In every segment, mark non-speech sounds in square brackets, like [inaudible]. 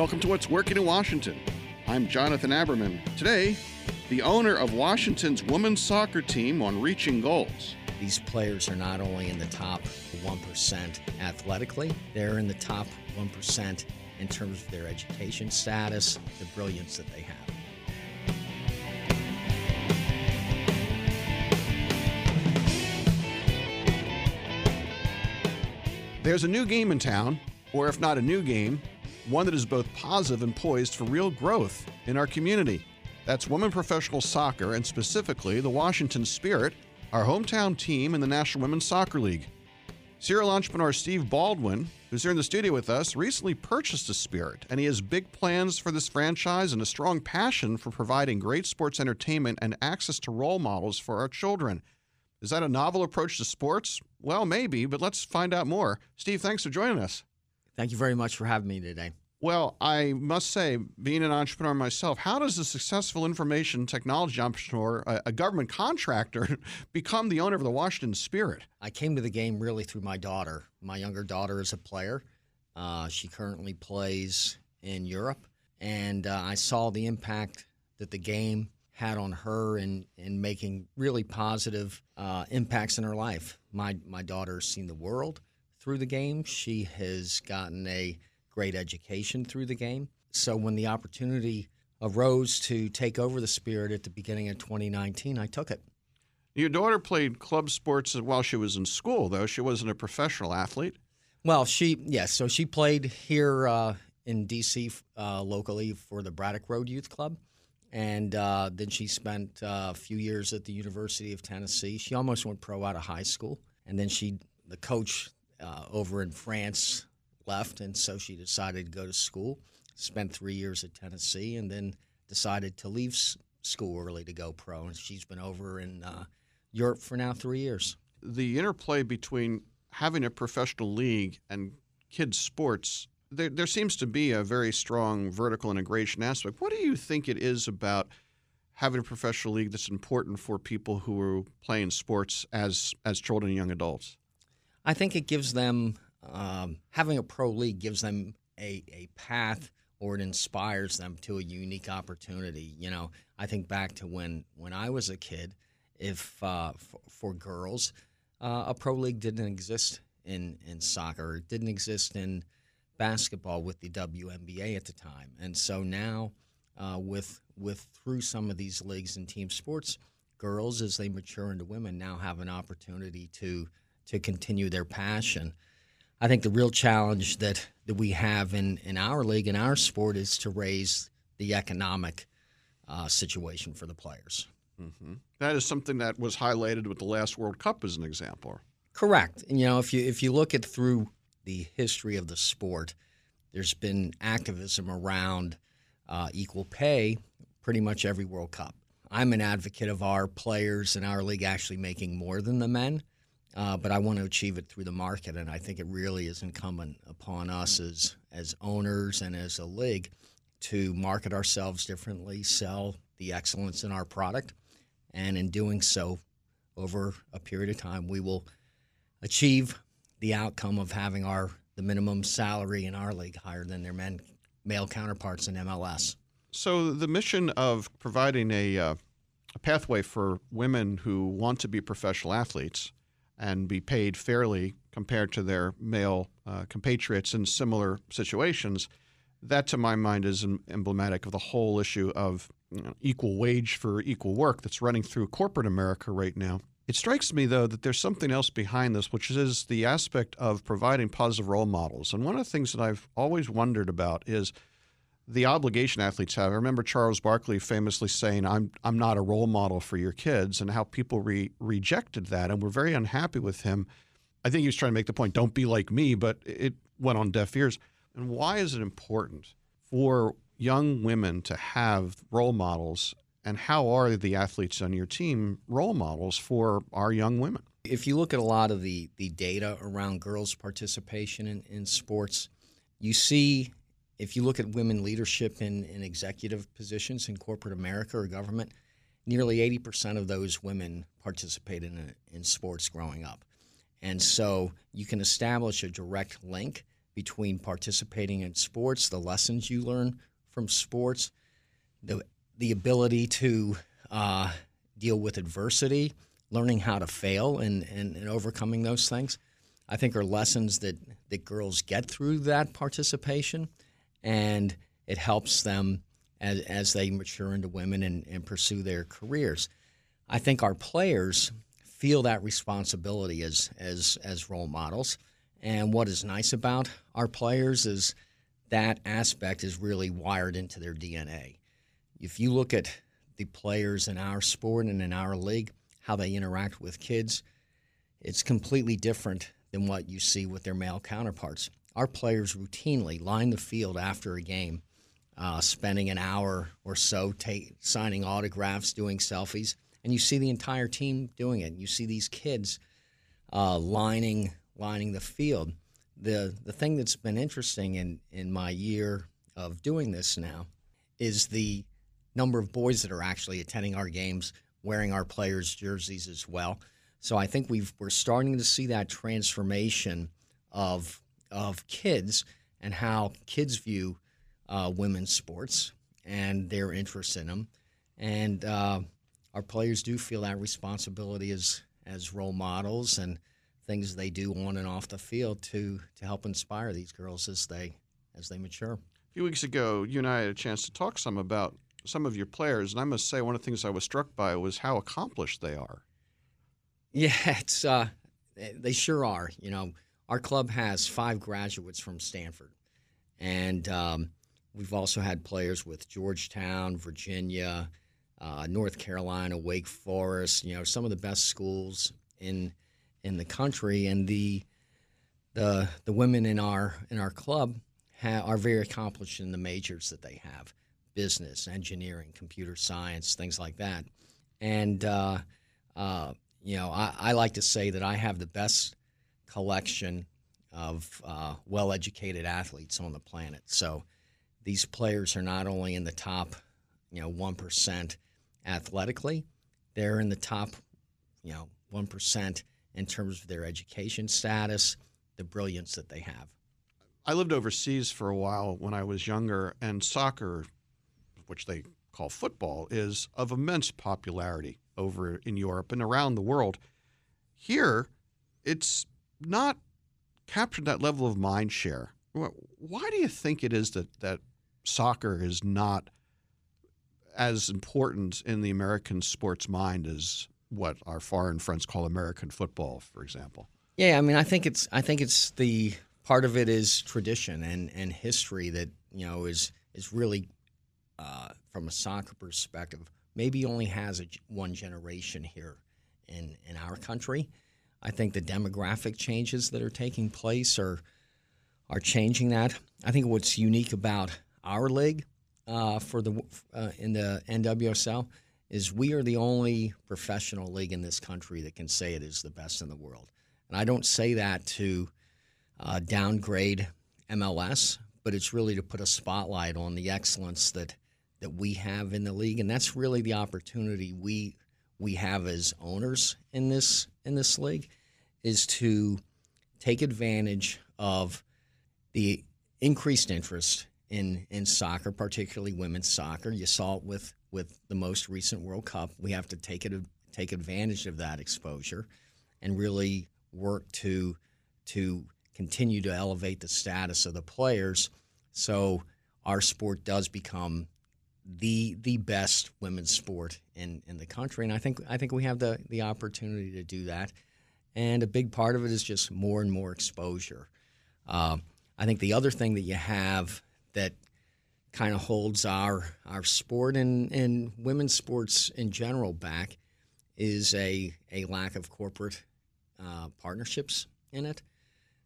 Welcome to What's Working in Washington. I'm Jonathan Aberman. Today, the owner of Washington's women's soccer team on reaching goals. These players are not only in the top 1% athletically, they're in the top 1% in terms of their education status, the brilliance that they have. There's a new game in town, or if not a new game, one that is both positive and poised for real growth in our community. That's women professional soccer, and specifically the Washington Spirit, our hometown team in the National Women's Soccer League. Serial entrepreneur Steve Baldwin, who's here in the studio with us, recently purchased the Spirit, and he has big plans for this franchise and a strong passion for providing great sports entertainment and access to role models for our children. Is that a novel approach to sports? Well, maybe, but let's find out more. Steve, thanks for joining us. Thank you very much for having me today. Well, I must say, being an entrepreneur myself, how does a successful information technology entrepreneur, a, a, government contractor, [laughs] become the owner of the Washington Spirit? I came to the game really through my daughter. My younger daughter is a player. Uh, she currently plays in Europe, and uh, I saw the impact that the game had on her in, in making really positive uh, impacts in her life. My, my daughter's seen the world through the game. She has gotten a great education through the game. So when the opportunity arose to take over the Spirit at the beginning of 2019, I took it. Your daughter played club sports while she was in school, though. She wasn't a professional athlete. Well, she, yes. So she played here uh, in D.C. Uh, locally for the Braddock Road Youth Club and uh, then she spent uh, a few years at the University of Tennessee. She almost went pro out of high school, and then she, the coach uh, over in France, left, and so she decided to go to school. Spent three years at Tennessee, and then decided to leave school early to go pro. And she's been over in uh, Europe for now three years. The interplay between having a professional league and kids' sports there, there seems to be a very strong vertical integration aspect. What do you think it is about having a professional league that's important for people who are playing sports as as children and young adults? I think it gives them um, having a pro league gives them a, a path or it inspires them to a unique opportunity. You know, I think back to when when I was a kid, if uh, for, for, girls, uh, a pro league didn't exist in in soccer. It didn't exist in basketball with the WNBA at the time, and so now uh, with with through some of these leagues and team sports, girls as they mature into women now have an opportunity to to continue their passion. I think the real challenge that, that we have in, in our league in our sport is to raise the economic uh, situation for the players. Mm-hmm. That is something that was highlighted with the last World Cup as an example. Correct. And, you know, if you if you look at through the history of the sport, there's been activism around uh, equal pay pretty much every World Cup. I'm an advocate of our players in our league actually making more than the men, uh, but I want to achieve it through the market, and I think it really is incumbent upon us as as owners and as a league to market ourselves differently, sell the excellence in our product, and in doing so, over a period of time, we will achieve the outcome of having our the minimum salary in our league higher than their men male counterparts in MLS. So the mission of providing a, uh, a pathway for women who want to be professional athletes and be paid fairly compared to their male uh, compatriots in similar situations, that to my mind is emblematic of the whole issue of you know, equal wage for equal work that's running through corporate America right now. It strikes me, though, that there's something else behind this, which is the aspect of providing positive role models. And one of the things that I've always wondered about is the obligation athletes have. I remember Charles Barkley famously saying, "I'm I'm not a role model for your kids," and how people re- rejected that and were very unhappy with him. I think he was trying to make the point, "Don't be like me," but it went on deaf ears. And why is it important for young women to have role models and how are the athletes on your team role models for our young women? If you look at a lot of the, the data around girls' participation in, in sports, you see, if you look at women leadership in, in executive positions in corporate America or government, nearly 80% of those women participated in, in sports growing up. And so you can establish a direct link between participating in sports, the lessons you learn from sports, the the ability to uh, deal with adversity, learning how to fail and, and, and overcoming those things. I think are lessons that, that girls get through that participation, and it helps them as, as they mature into women and, and pursue their careers. I think our players feel that responsibility as, as, as role models. And what is nice about our players is that aspect is really wired into their DNA. If you look at the players in our sport and in our league, how they interact with kids, it's completely different than what you see with their male counterparts. Our players routinely line the field after a game, uh, spending an hour or so signing autographs, doing selfies, and you see the entire team doing it. You see these kids uh, lining lining the field. The the thing that's been interesting in in my year of doing this now is the number of boys that are actually attending our games, wearing our players' jerseys as well. So I think we've we're starting to see that transformation of of kids and how kids view uh, women's sports and their interest in them, and uh, our players do feel that responsibility as as role models and things they do on and off the field to to help inspire these girls as they as they mature. A few weeks ago, you and I had a chance to talk some about some of your players, and I must say one of the things I was struck by was how accomplished they are. Yeah, it's uh, they sure are. You know, our club has five graduates from Stanford, and um, we've also had players with Georgetown, Virginia, uh, North Carolina, Wake Forest. You know, some of the best schools in in the country, and the the the women in our in our club ha- are very accomplished in the majors that they have business, engineering, computer science, things like that. And, uh, uh, you know, I, I, like to say that I have the best collection of uh, well educated athletes on the planet. So these players are not only in the top, you know, 1% athletically, they're in the top, you know, 1% in terms of their education status, the brilliance that they have. I lived overseas for a while when I was younger, and soccer which they call football, is of immense popularity over in Europe and around the world. Here, it's not captured that level of mind share. Why do you think it is that, that soccer is not as important in the American sports mind as what our foreign friends call American football, for example? Yeah, I mean, I think it's I think it's the part of it is tradition and, and history that you know is is really uh, from a soccer perspective, maybe only has a, one generation here in, in our country. I think the demographic changes that are taking place are are changing that. I think what's unique about our league uh, for the uh, in the NWSL is we are the only professional league in this country that can say it is the best in the world. And I don't say that to uh, downgrade MLS, but it's really to put a spotlight on the excellence that that we have in the league, and that's really the opportunity we we have as owners in this in this league is to take advantage of the increased interest in in soccer, particularly women's soccer. You saw it with with the most recent World Cup. We have to take it take advantage of that exposure and really work to to continue to elevate the status of the players so our sport does become the the best women's sport in, in the country, and I think I think we have the the opportunity to do that. And a big part of it is just more and more exposure. Uh, I think the other thing that you have that kind of holds our our sport and, and women's sports in general back is a a lack of corporate uh, partnerships in it.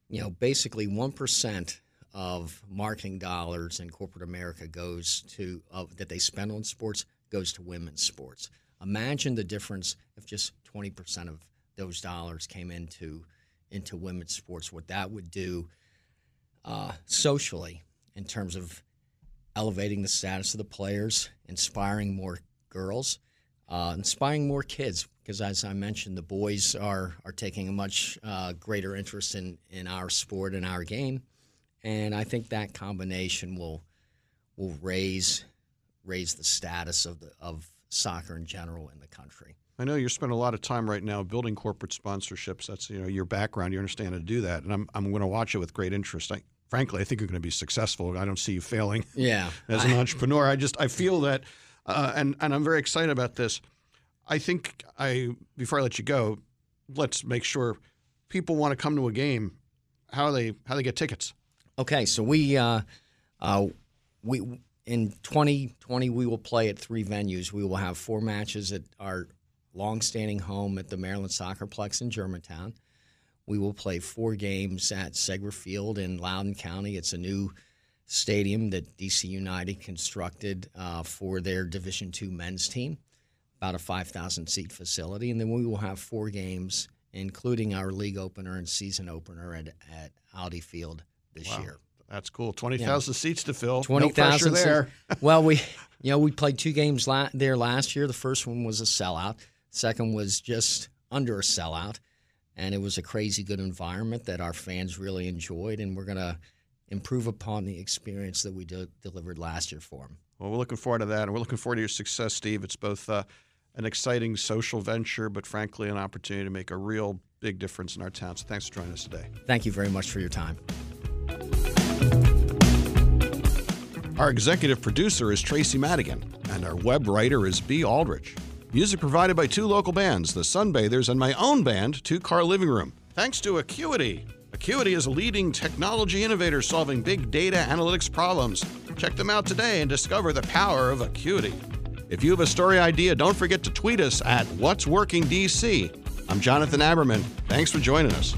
You know, basically one percent of marketing dollars in corporate America goes to that they spend on sports goes to women's sports. Imagine the difference if just 20% of those dollars came into into women's sports. What that would do uh, socially in terms of elevating the status of the players, inspiring more girls, uh, inspiring more kids. Because as I mentioned, the boys are are taking a much uh, greater interest in in our sport and our game and I think that combination will will raise raise the status of the of soccer in general in the country. I know you're spending a lot of time right now building corporate sponsorships. That's you know your background. You understand how to do that, and I'm I'm going to watch it with great interest. I, frankly, I think you're going to be successful. I don't see you failing. [laughs] Yeah, as an entrepreneur, I just I feel that, uh, and and I'm very excited about this. I think I before I let you go, let's make sure people want to come to a game. How they how they get tickets? Okay, so we uh, uh, we in 2020 we will play at three venues. We will have four matches at our longstanding home at the Maryland Soccerplex in Germantown. We will play four games at Segra Field in Loudoun County. It's a new stadium that DC United constructed uh, for their Division Two men's team, about a 5,000 seat facility, and then we will have four games, including our league opener and season opener at, at Audi Field this wow. year. That's cool. Twenty thousand yeah. seats to fill. Twenty thousand no there. well, we [laughs] you know we played two games la- there last year. The first one was a sellout. Second was just under a sellout, and it was a crazy good environment that our fans really enjoyed, and we're gonna improve upon the experience that we de- delivered last year for them. Well, we're looking forward to that, and we're looking forward to your success, Steve. It's both uh, an exciting social venture, but frankly, an opportunity to make a real big difference in our town. So, thanks for joining us today. Thank you very much for your time. Our executive producer is Tracy Madigan, and our web writer is B. Aldrich. Music provided by two local bands, the Sunbathers and my own band, Two Car Living Room. Thanks to Acuity. Acuity is a leading technology innovator solving big data analytics problems. Check them out today and discover the power of Acuity. If you have a story idea, don't forget to tweet us at What's Working DC. I'm Jonathan Aberman. Thanks for joining us.